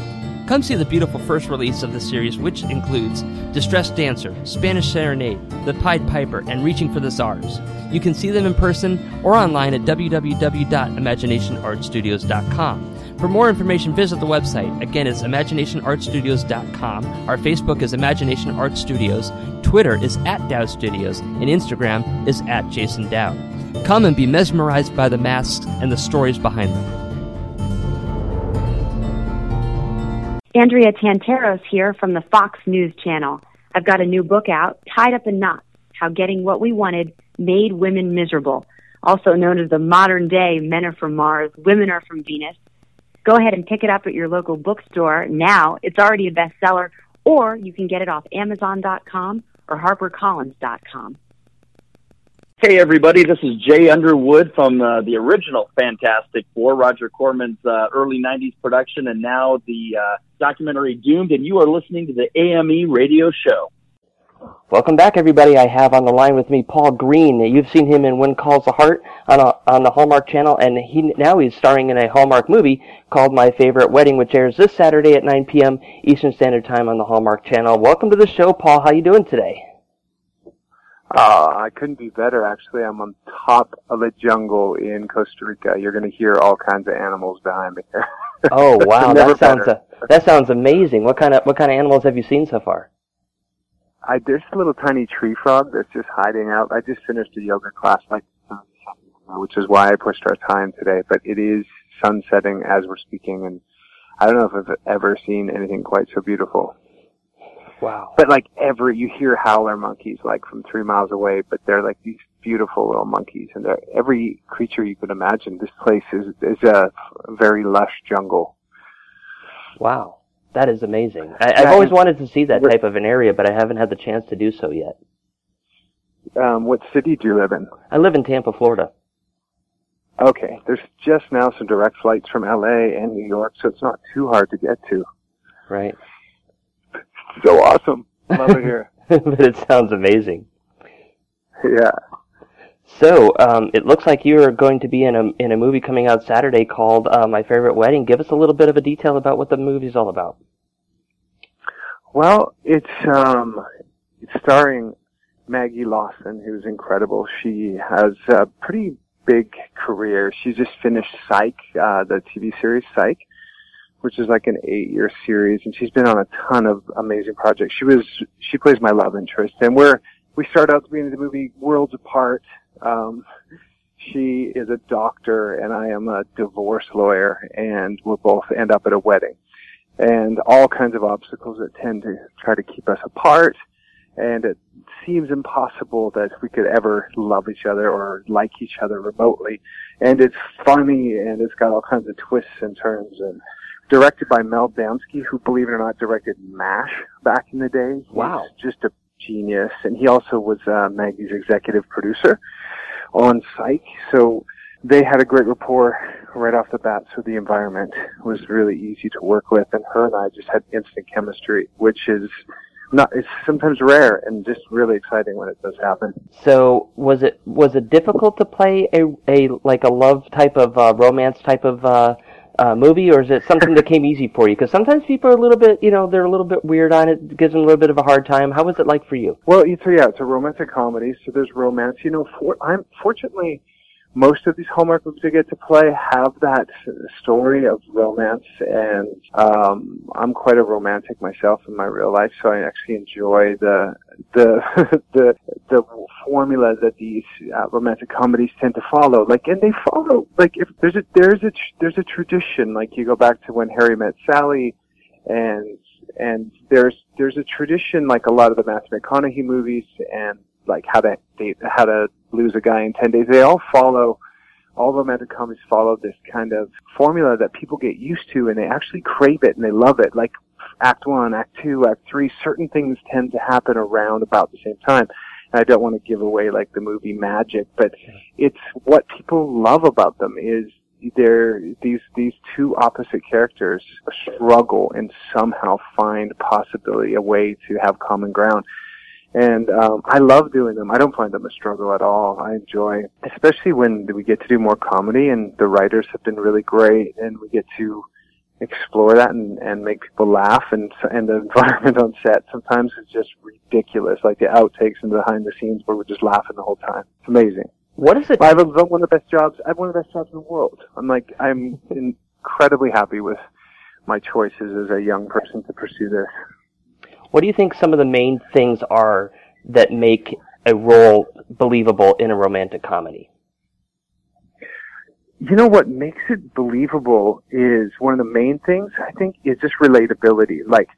Come see the beautiful first release of the series, which includes Distressed Dancer, Spanish Serenade, The Pied Piper, and Reaching for the Czars. You can see them in person or online at www.imaginationartstudios.com. For more information, visit the website. Again, it's imaginationartstudios.com. Our Facebook is Imagination Art Studios. Twitter is at Dowd Studios, and Instagram is at Jason Dowd. Come and be mesmerized by the masks and the stories behind them. Andrea Tantaros here from the Fox News Channel. I've got a new book out, Tied Up in Knots How Getting What We Wanted Made Women Miserable, also known as the modern day Men Are From Mars, Women Are From Venus. Go ahead and pick it up at your local bookstore now. It's already a bestseller, or you can get it off Amazon.com or HarperCollins.com. Hey, everybody, this is Jay Underwood from uh, the original Fantastic Four, Roger Corman's uh, early 90s production, and now the uh, documentary Doomed, and you are listening to the AME radio show. Welcome back, everybody. I have on the line with me Paul Greene. You've seen him in When Calls the Heart on, a, on the Hallmark Channel, and he now he's starring in a Hallmark movie called My Favorite Wedding, which airs this Saturday at 9 p.m. Eastern Standard Time on the Hallmark Channel. Welcome to the show, Paul. How you doing today? Uh, I couldn't be better, actually. I'm on top of a jungle in Costa Rica. You're going to hear all kinds of animals behind me here. (laughs) oh wow, that sounds a, that sounds amazing. What kind of what kind of animals have you seen so far? I there's a little tiny tree frog that's just hiding out. I just finished a yoga class like which is why I pushed our time today. But it is sunsetting as we're speaking, and I don't know if I've ever seen anything quite so beautiful. Wow. But like every, you hear howler monkeys like from three miles away, but they're like these beautiful little monkeys and they're every creature you could imagine. This place is, is a very lush jungle. Wow. That is amazing. I, have always wanted to see that type of an area, but I haven't had the chance to do so yet. Um, what city do you live in? I live in Tampa, Florida. Okay. There's just now some direct flights from LA and New York, so it's not too hard to get to. Right so awesome. Love it here. (laughs) but it sounds amazing. Yeah. So um, it looks like you are going to be in a in a movie coming out Saturday called uh, My Favorite Wedding. Give us a little bit of a detail about what the movie's all about. Well, it's um, it's starring Maggie Lawson, who's incredible. She has a pretty big career. She's just finished Psych, uh, the TV series Psych, which is like an eight-year series, and she's been on a ton of amazing projects. She was she plays my love interest, and we're we start out the beginning of the movie worlds apart. Um, she is a doctor, and I am a divorce lawyer, and we'll both end up at a wedding, and all kinds of obstacles that tend to try to keep us apart. and it seems impossible that we could ever love each other or like each other remotely. And it's funny and it's got all kinds of twists and turns and directed by Mel Damski, who believe it or not directed MASH back in the day. Wow. He's just a genius. And he also was uh, Maggie's executive producer on Psych. So they had a great rapport right off the bat. So the environment was really easy to work with. And her and I just had instant chemistry, which is not it's sometimes rare and just really exciting when it does happen. So was it was it difficult to play a a like a love type of uh, romance type of uh, uh, movie, or is it something that came easy for you? Because sometimes people are a little bit, you know, they're a little bit weird on it, gives them a little bit of a hard time. How was it like for you? Well, so yeah, it's a romantic comedy, so there's romance. You know, for, I'm fortunately most of these Hallmark movies I get to play have that story of romance, and um, I'm quite a romantic myself in my real life, so I actually enjoy the the (laughs) the the formula that these uh, romantic comedies tend to follow. Like, and they follow like if there's a there's a there's a tradition. Like you go back to when Harry met Sally, and and there's there's a tradition like a lot of the Matthew McConaughey movies and like how to date, how to lose a guy in 10 days. They all follow, all romantic comedies follow this kind of formula that people get used to and they actually crave it and they love it. Like act one, act two, act three, certain things tend to happen around about the same time. And I don't want to give away like the movie magic, but it's what people love about them is they're these these two opposite characters struggle and somehow find possibility a way to have common ground and um, I love doing them. I don't find them a struggle at all. I enjoy, especially when we get to do more comedy, and the writers have been really great, and we get to explore that and, and make people laugh. And and the (laughs) environment on set sometimes is just ridiculous, like the outtakes and the behind the scenes where we're just laughing the whole time. It's amazing. What is it? I have one of the best jobs. I have one of the best jobs in the world. I'm like I'm incredibly happy with my choices as a young person to pursue this. What do you think some of the main things are that make a role believable in a romantic comedy? You know what makes it believable is one of the main things I think is just relatability. Like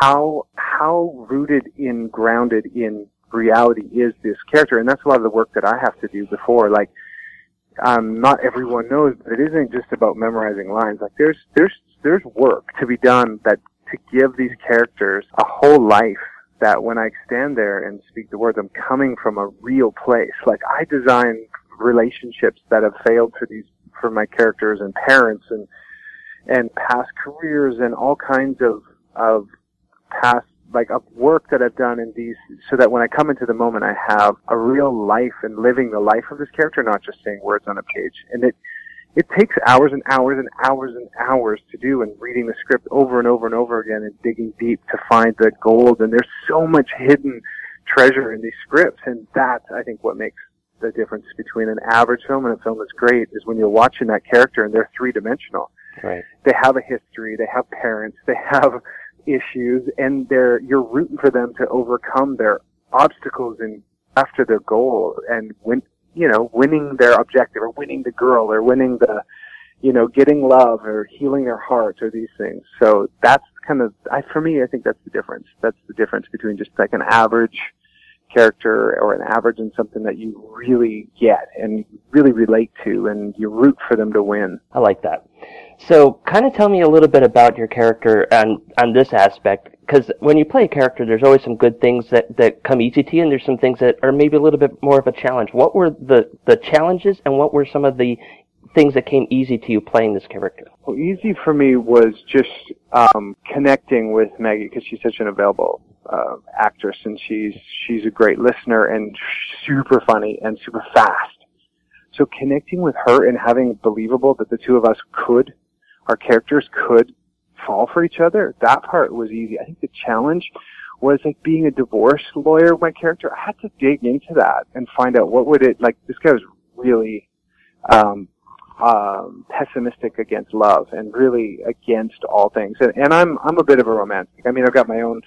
how how rooted in grounded in reality is this character and that's a lot of the work that I have to do before like um not everyone knows but it isn't just about memorizing lines like there's there's there's work to be done that to give these characters a whole life that when I stand there and speak the words, I'm coming from a real place. Like I design relationships that have failed for these, for my characters and parents and, and past careers and all kinds of, of past, like of work that I've done in these, so that when I come into the moment, I have a real life and living the life of this character, not just saying words on a page. And it, it takes hours and hours and hours and hours to do and reading the script over and over and over again and digging deep to find the gold and there's so much hidden treasure in these scripts and that's I think what makes the difference between an average film and a film that's great is when you're watching that character and they're three dimensional. Right. They have a history, they have parents, they have issues and they're you're rooting for them to overcome their obstacles and after their goal and when you know, winning their objective or winning the girl or winning the, you know, getting love or healing their heart or these things. So that's kind of, I, for me, I think that's the difference. That's the difference between just like an average character or an average and something that you really get and really relate to and you root for them to win. I like that. So, kind of tell me a little bit about your character and on this aspect, because when you play a character, there's always some good things that that come easy to you, and there's some things that are maybe a little bit more of a challenge. What were the the challenges, and what were some of the things that came easy to you playing this character? Well, easy for me was just um, connecting with Maggie because she's such an available uh, actress, and she's she's a great listener and super funny and super fast. So connecting with her and having believable that the two of us could our characters could fall for each other. That part was easy. I think the challenge was like being a divorce lawyer. My character, I had to dig into that and find out what would it like. This guy was really um, um, pessimistic against love and really against all things. And, and I'm I'm a bit of a romantic. I mean, I've got my own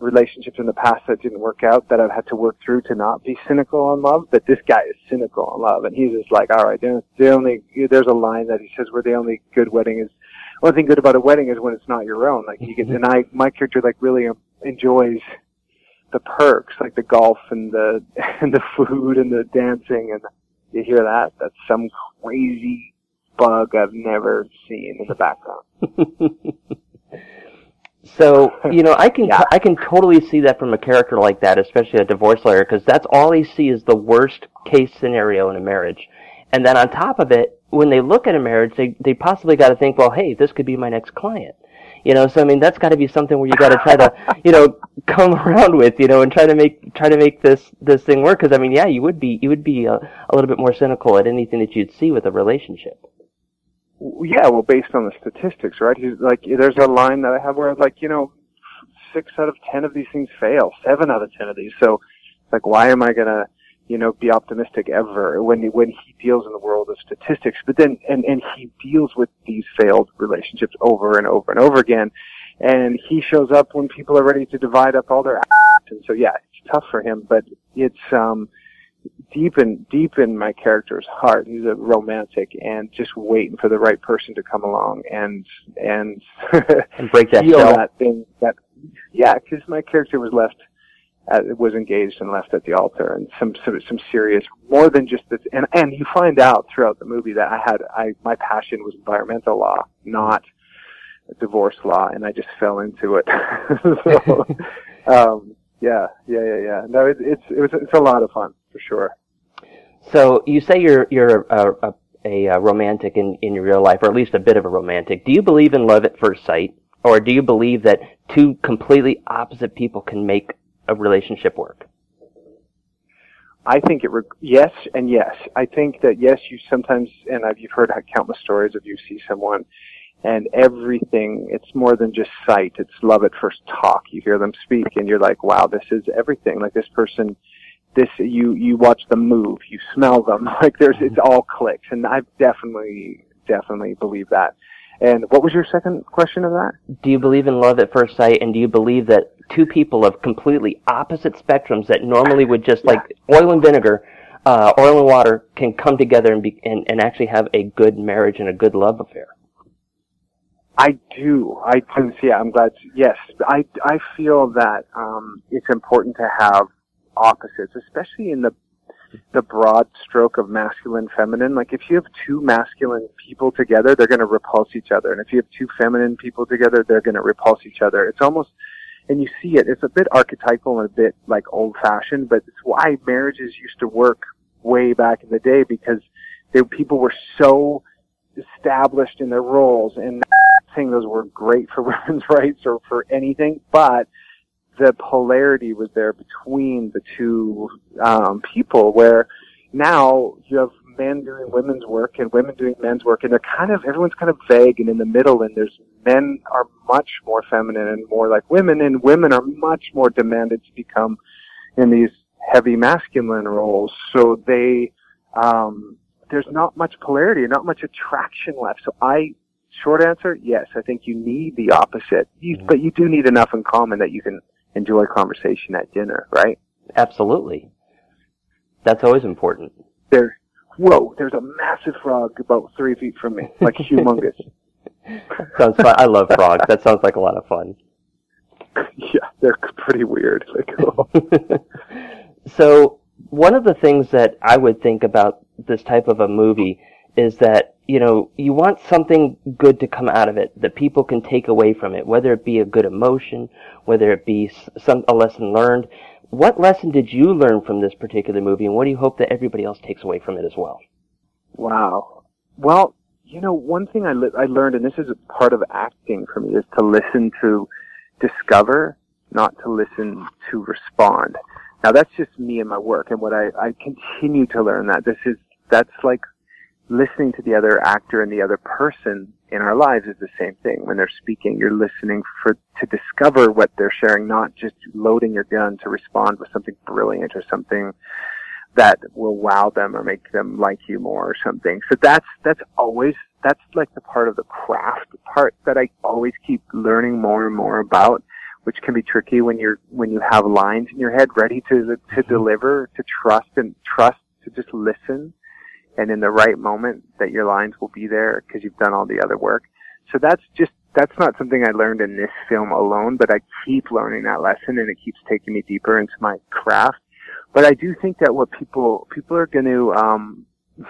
relationships in the past that didn't work out that I've had to work through to not be cynical on love. But this guy is cynical on love, and he's just like, all right, the only there's a line that he says where the only good wedding is. One thing good about a wedding is when it's not your own. Like you get, mm-hmm. and I, my character like really um, enjoys the perks, like the golf and the (laughs) and the food and the dancing, and you hear that. That's some crazy bug I've never seen in the background. (laughs) So you know, I can (laughs) I can totally see that from a character like that, especially a divorce lawyer, because that's all they see is the worst case scenario in a marriage, and then on top of it, when they look at a marriage, they they possibly got to think, well, hey, this could be my next client, you know. So I mean, that's got to be something where you got to try to you know (laughs) come around with, you know, and try to make try to make this this thing work. Because I mean, yeah, you would be you would be a, a little bit more cynical at anything that you'd see with a relationship. Yeah, well, based on the statistics, right? Like, there's a line that I have where like, you know, six out of ten of these things fail, seven out of ten of these. So, like, why am I gonna, you know, be optimistic ever when he, when he deals in the world of statistics? But then, and and he deals with these failed relationships over and over and over again, and he shows up when people are ready to divide up all their. Assets. And so, yeah, it's tough for him, but it's um deep in deep in my character's heart. He's a romantic and just waiting for the right person to come along and and and break that (laughs) feel that thing that yeah, because my character was left at, was engaged and left at the altar and some some some serious more than just this and and you find out throughout the movie that I had I my passion was environmental law, not divorce law, and I just fell into it. (laughs) so, (laughs) um, yeah, yeah, yeah, yeah. No, it, it's it was it's a lot of fun for sure. So you say you're you're a, a, a, a romantic in in your real life, or at least a bit of a romantic. Do you believe in love at first sight, or do you believe that two completely opposite people can make a relationship work? I think it, re- yes and yes. I think that yes, you sometimes, and I've, you've heard countless stories of you see someone and everything, it's more than just sight. It's love at first talk. You hear them speak and you're like, wow, this is everything. Like this person, this, you, you watch them move, you smell them. (laughs) Like there's, it's all clicks. And I definitely, definitely believe that. And what was your second question of that? Do you believe in love at first sight, and do you believe that two people of completely opposite spectrums that normally would just like oil and vinegar, uh, oil and water, can come together and, be, and and actually have a good marriage and a good love affair? I do. I do. Yeah, I'm glad. Yes, I I feel that um, it's important to have opposites, especially in the the broad stroke of masculine feminine. Like if you have two masculine people together, they're going to repulse each other, and if you have two feminine people together, they're going to repulse each other. It's almost and you see it. It's a bit archetypal and a bit like old fashioned, but it's why marriages used to work way back in the day because they, people were so established in their roles and not saying those were great for (laughs) women's rights or for anything, but the polarity was there between the two um, people where now you have men doing women's work and women doing men's work and they're kind of everyone's kind of vague and in the middle and there's men are much more feminine and more like women and women are much more demanded to become in these heavy masculine roles. So they um there's not much polarity not much attraction left. So i short answer yes i think you need the opposite. You, but you do need enough in common that you can enjoy conversation at dinner right? Absolutely. That's always important. there whoa there's a massive frog about three feet from me like humongous (laughs) Sounds fun. I love frogs. That sounds like a lot of fun. (laughs) yeah they're pretty weird (laughs) like oh. So one of the things that I would think about this type of a movie is that you know you want something good to come out of it that people can take away from it, whether it be a good emotion, whether it be some a lesson learned. What lesson did you learn from this particular movie, and what do you hope that everybody else takes away from it as well? Wow. Well, you know, one thing I, li- I learned, and this is part of acting for me, is to listen to discover, not to listen to respond. Now that's just me and my work, and what I, I continue to learn that this is, that's like listening to the other actor and the other person in our lives is the same thing. When they're speaking, you're listening for, to discover what they're sharing, not just loading your gun to respond with something brilliant or something that will wow them or make them like you more or something. So that's, that's always, that's like the part of the craft part that I always keep learning more and more about, which can be tricky when you're, when you have lines in your head ready to, to mm-hmm. deliver, to trust and trust to just listen and in the right moment that your lines will be there because you've done all the other work. So that's just that's not something I learned in this film alone, but I keep learning that lesson and it keeps taking me deeper into my craft. But I do think that what people, people are going to, um, (laughs)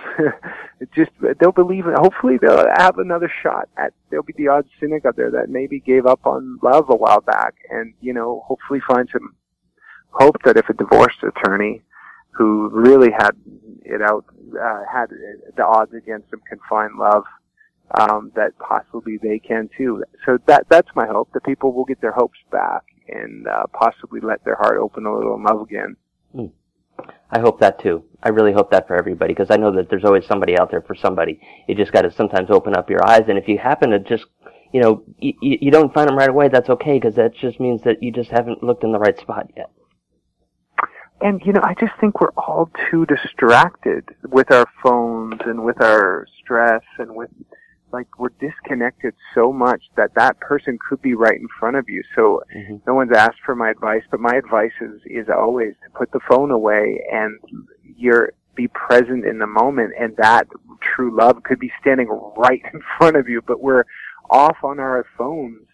just, they'll believe it. Hopefully they'll have another shot at, there'll be the odd cynic out there that maybe gave up on love a while back and, you know, hopefully find some hope that if a divorced attorney who really had it out, uh, had the odds against him can find love, um, that possibly they can too. So that that's my hope that people will get their hopes back and uh, possibly let their heart open a little and love again. Mm. I hope that too. I really hope that for everybody because I know that there's always somebody out there for somebody. You just got to sometimes open up your eyes, and if you happen to just you know you, you don't find them right away, that's okay because that just means that you just haven't looked in the right spot yet. And you know, I just think we're all too distracted with our phones and with our stress and with like we're disconnected so much that that person could be right in front of you. So mm-hmm. no one's asked for my advice, but my advice is is always to put the phone away and you're be present in the moment and that true love could be standing right (laughs) in front of you, but we're off on our phones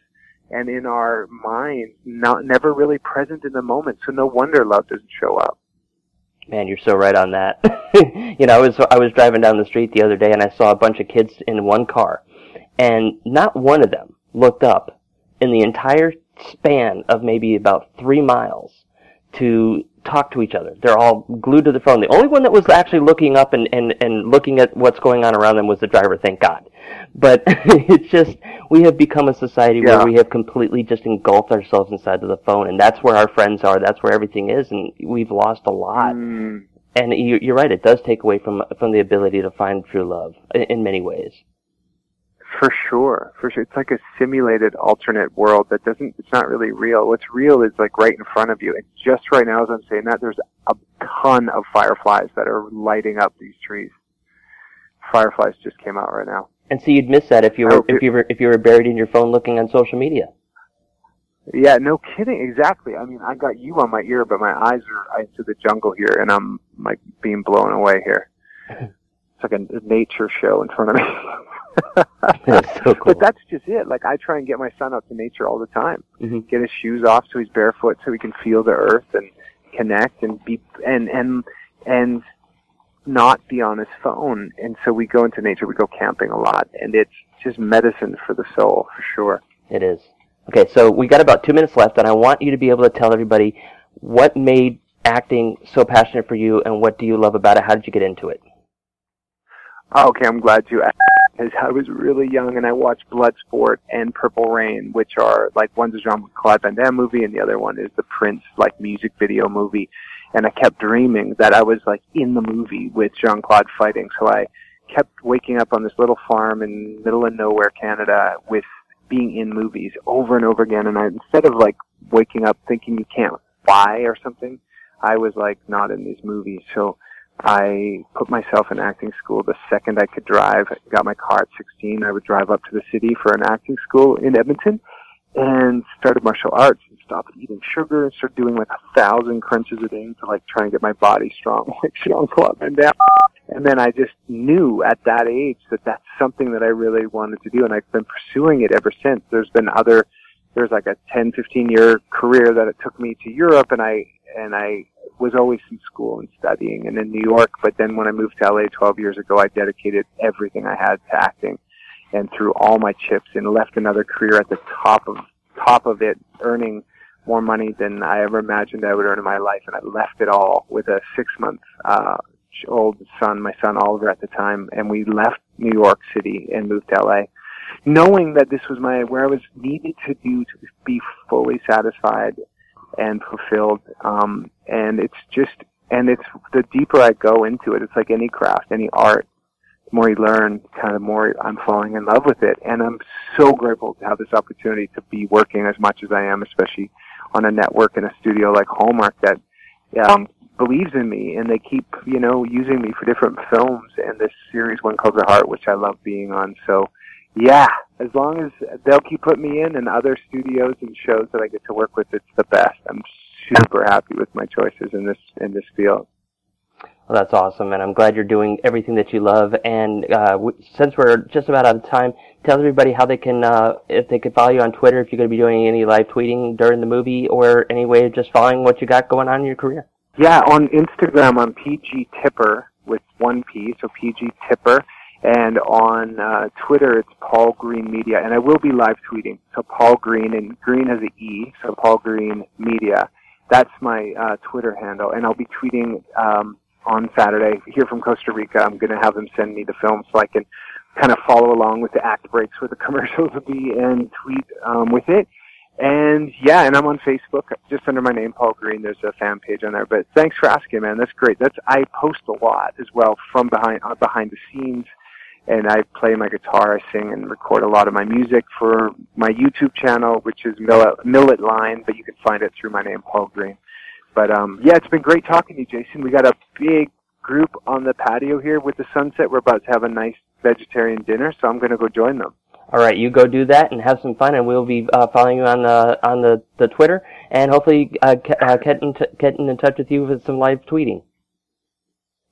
and in our minds, not never really present in the moment. So no wonder love doesn't show up. Man, you're so right on that. (laughs) you know, I was I was driving down the street the other day and I saw a bunch of kids in one car, and not one of them looked up in the entire span of maybe about three miles to talk to each other. They're all glued to the phone. The only one that was actually looking up and, and, and looking at what's going on around them was the driver, thank God. But (laughs) it's just, we have become a society yeah. where we have completely just engulfed ourselves inside of the phone, and that's where our friends are, that's where everything is, and we've lost a lot. Mm. And you, you're right, it does take away from, from the ability to find true love in, in many ways. For sure, for sure. It's like a simulated alternate world that doesn't, it's not really real. What's real is like right in front of you. And just right now as I'm saying that, there's a ton of fireflies that are lighting up these trees. Fireflies just came out right now. And so you'd miss that if you were, if you were, if you were buried in your phone looking on social media. Yeah, no kidding. Exactly. I mean, I got you on my ear, but my eyes are into the jungle here, and I'm like being blown away here. (laughs) It's like a nature show in front of me. (laughs) that's so (laughs) cool. But that's just it. Like I try and get my son out to nature all the time. Mm-hmm. Get his shoes off so he's barefoot so he can feel the earth and connect and be and and and not be on his phone. And so we go into nature. We go camping a lot, and it's just medicine for the soul for sure. It is. Okay, so we got about two minutes left, and I want you to be able to tell everybody what made acting so passionate for you, and what do you love about it? How did you get into it? Okay, I'm glad you asked. Because I was really young and I watched Bloodsport and Purple Rain, which are like one's a Jean Claude Van Damme movie and the other one is the Prince like music video movie. And I kept dreaming that I was like in the movie with Jean Claude fighting. So I kept waking up on this little farm in middle of nowhere, Canada, with being in movies over and over again. And I instead of like waking up thinking you can't fly or something, I was like not in these movies. So I put myself in acting school the second I could drive. I got my car at 16. I would drive up to the city for an acting school in Edmonton and started martial arts and stopped eating sugar and started doing like a thousand crunches a day to like try and get my body strong (laughs) like Jean Claude Van Damme. And then I just knew at that age that that's something that I really wanted to do and I've been pursuing it ever since. There's been other, there's like a 10, 15 year career that it took me to Europe and I, and I was always in school and studying and in New York. But then when I moved to LA 12 years ago, I dedicated everything I had to acting and threw all my chips and left another career at the top of, top of it, earning more money than I ever imagined I would earn in my life. And I left it all with a six month, uh, old son, my son Oliver at the time, and we left New York City and moved to LA knowing that this was my where I was needed to do to be fully satisfied and fulfilled. Um, and it's just, and it's the deeper I go into it, it's like any craft, any art. The more you learn, kind of more I'm falling in love with it. And I'm so grateful to have this opportunity to be working as much as I am, especially on a network in a studio like Hallmark that um, believes in me and they keep, you know, using me for different films and this series, When Calls the Heart, which I love being on. So, yeah, as long as they'll keep putting me in and other studios and shows that I get to work with, it's the best. I'm super happy with my choices in this in this field. Well, that's awesome, and I'm glad you're doing everything that you love. And uh, w- since we're just about out of time, tell everybody how they can, uh, if they could follow you on Twitter, if you're going to be doing any live tweeting during the movie, or any way of just following what you got going on in your career. Yeah, on Instagram, I'm PG Tipper with one P, so PG Tipper. And on uh, Twitter, it's Paul Greene Media, and I will be live tweeting. So Paul Greene, and Greene has an E, so Paul Greene Media. That's my uh, Twitter handle, and I'll be tweeting um, on Saturday here from Costa Rica. I'm going to have them send me the film so I can kind of follow along with the act breaks where the (laughs) commercials will be and tweet um, with it. And yeah, and I'm on Facebook just under my name, Paul Greene. There's a fan page on there. But thanks for asking, man. That's great. That's I post a lot as well from behind uh, behind the scenes, and I play my guitar, I sing, and record a lot of my music for my YouTube channel, which is Millet, Millet Line. But you can find it through my name, Paul Greene. But um, yeah, it's been great talking to you, Jason. We got a big group on the patio here with the sunset. We're about to have a nice vegetarian dinner, so I'm going to go join them. All right, you go do that and have some fun, and we'll be uh, following you on the on the, the Twitter, and hopefully uh, uh, getting t- getting in touch with you with some live tweeting.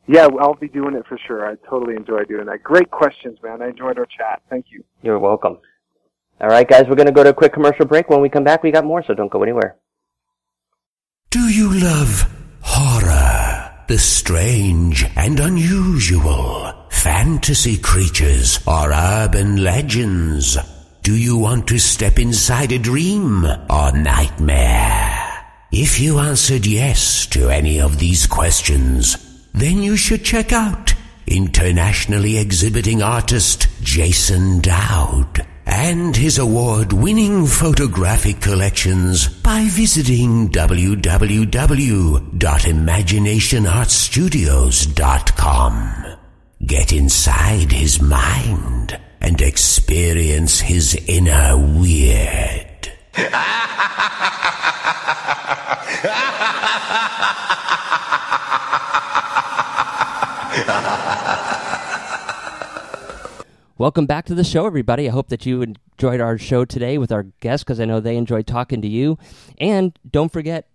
Yeah, I'll be doing it for sure. I totally enjoy doing that. Great questions, man. I enjoyed our chat. Thank you. You're welcome. All right, guys, we're going to go to a quick commercial break. When we come back, we got more, so don't go anywhere. Do you love horror? The strange and unusual, fantasy creatures or urban legends? Do you want to step inside a dream or nightmare? If you answered yes to any of these questions, then you should check out internationally exhibiting artist Jason Dowd and his award-winning photographic collections by visiting www.imaginationartstudios.com. Get inside his mind and experience his inner weird. (laughs) (laughs) Welcome back to the show, everybody. I hope that you enjoyed our show today with our guests because I know they enjoyed talking to you. And don't forget,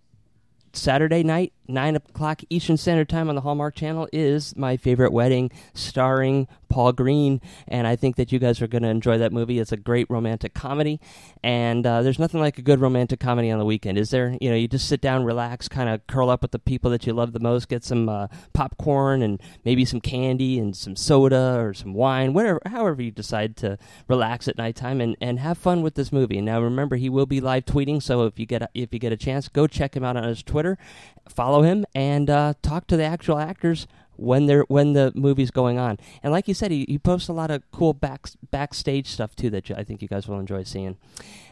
Saturday night, 9 o'clock Eastern Standard Time on the Hallmark Channel is My Favorite Wedding, starring Paul Greene. And I think that you guys are going to enjoy that movie. It's a great romantic comedy. And uh, there's nothing like a good romantic comedy on the weekend, is there? You know, you just sit down, relax, kind of curl up with the people that you love the most, get some uh, popcorn and maybe some candy and some soda or some wine, whatever, however you decide to relax at nighttime and, and have fun with this movie. Now, remember, he will be live tweeting, so if you get a, if you get a chance, go check him out on his Twitter, follow him, and uh, talk to the actual actors when they're when the movie's going on. And like you said, he, he posts a lot of cool back backstage stuff too that I think you guys will enjoy seeing.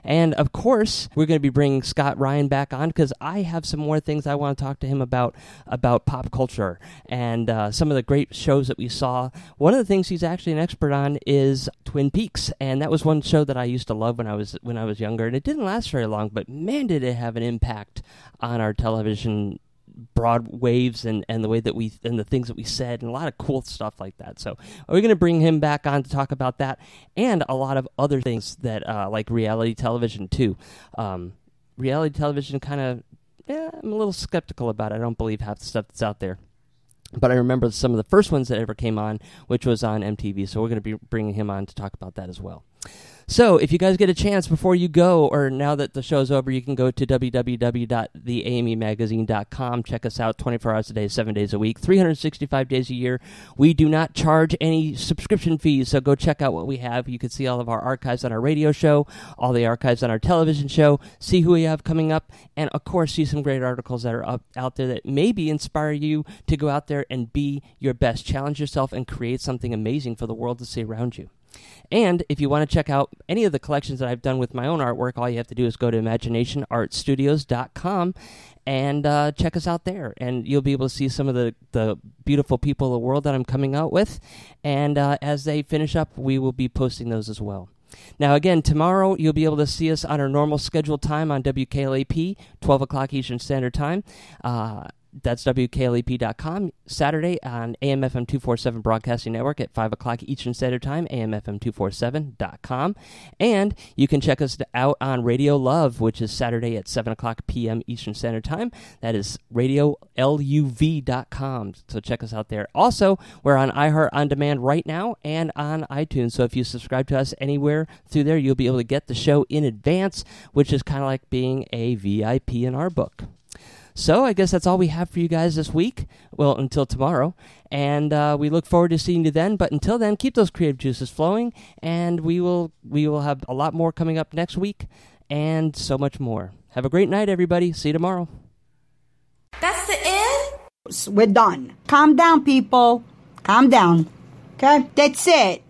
And of course, we're going to be bringing Scott Ryan back on because I have some more things I want to talk to him about about pop culture and uh, some of the great shows that we saw. One of the things he's actually an expert on is Twin Peaks, and that was one show that I used to love when I was when I was younger. And it didn't last very long, but man, did it have an impact on our television broad waves and, and the way that we and the things that we said and a lot of cool stuff like that. So are we're going to bring him back on to talk about that and a lot of other things that uh, like reality television too. Um, reality television kind of I'm a little skeptical about it. I don't believe half the stuff that's out there. But I remember some of the first ones that ever came on, which was on MTV. So we're going to be bringing him on to talk about that as well. So, if you guys get a chance before you go, or now that the show's over, you can go to www.theamemagazine.com. Check us out 24 hours a day, 7 days a week, 365 days a year. We do not charge any subscription fees, so go check out what we have. You can see all of our archives on our radio show, all the archives on our television show, see who we have coming up, and of course, see some great articles that are up, out there that maybe inspire you to go out there and be your best. Challenge yourself and create something amazing for the world to see around you. And if you want to check out any of the collections that I've done with my own artwork, all you have to do is go to imaginationartstudios.com and uh, check us out there. And you'll be able to see some of the, the beautiful people of the world that I'm coming out with. And uh, as they finish up, we will be posting those as well. Now, again, tomorrow you'll be able to see us on our normal scheduled time on WKLAP, 12 o'clock Eastern Standard Time. Uh, that's WKLEP.com. Saturday on AMFM 247 Broadcasting Network at 5 o'clock Eastern Standard Time, AMFM247.com. And you can check us out on Radio Love, which is Saturday at 7 o'clock p.m. Eastern Standard Time. That is RadioLUV.com. So check us out there. Also, we're on iHeart On Demand right now and on iTunes. So if you subscribe to us anywhere through there, you'll be able to get the show in advance, which is kind of like being a VIP in our book. So I guess that's all we have for you guys this week. Well, until tomorrow. And uh, we look forward to seeing you then. But until then, keep those creative juices flowing, and we will we will have a lot more coming up next week, and so much more. Have a great night, everybody. See you tomorrow. That's the end. We're done. Calm down, people. Calm down. Okay, that's it.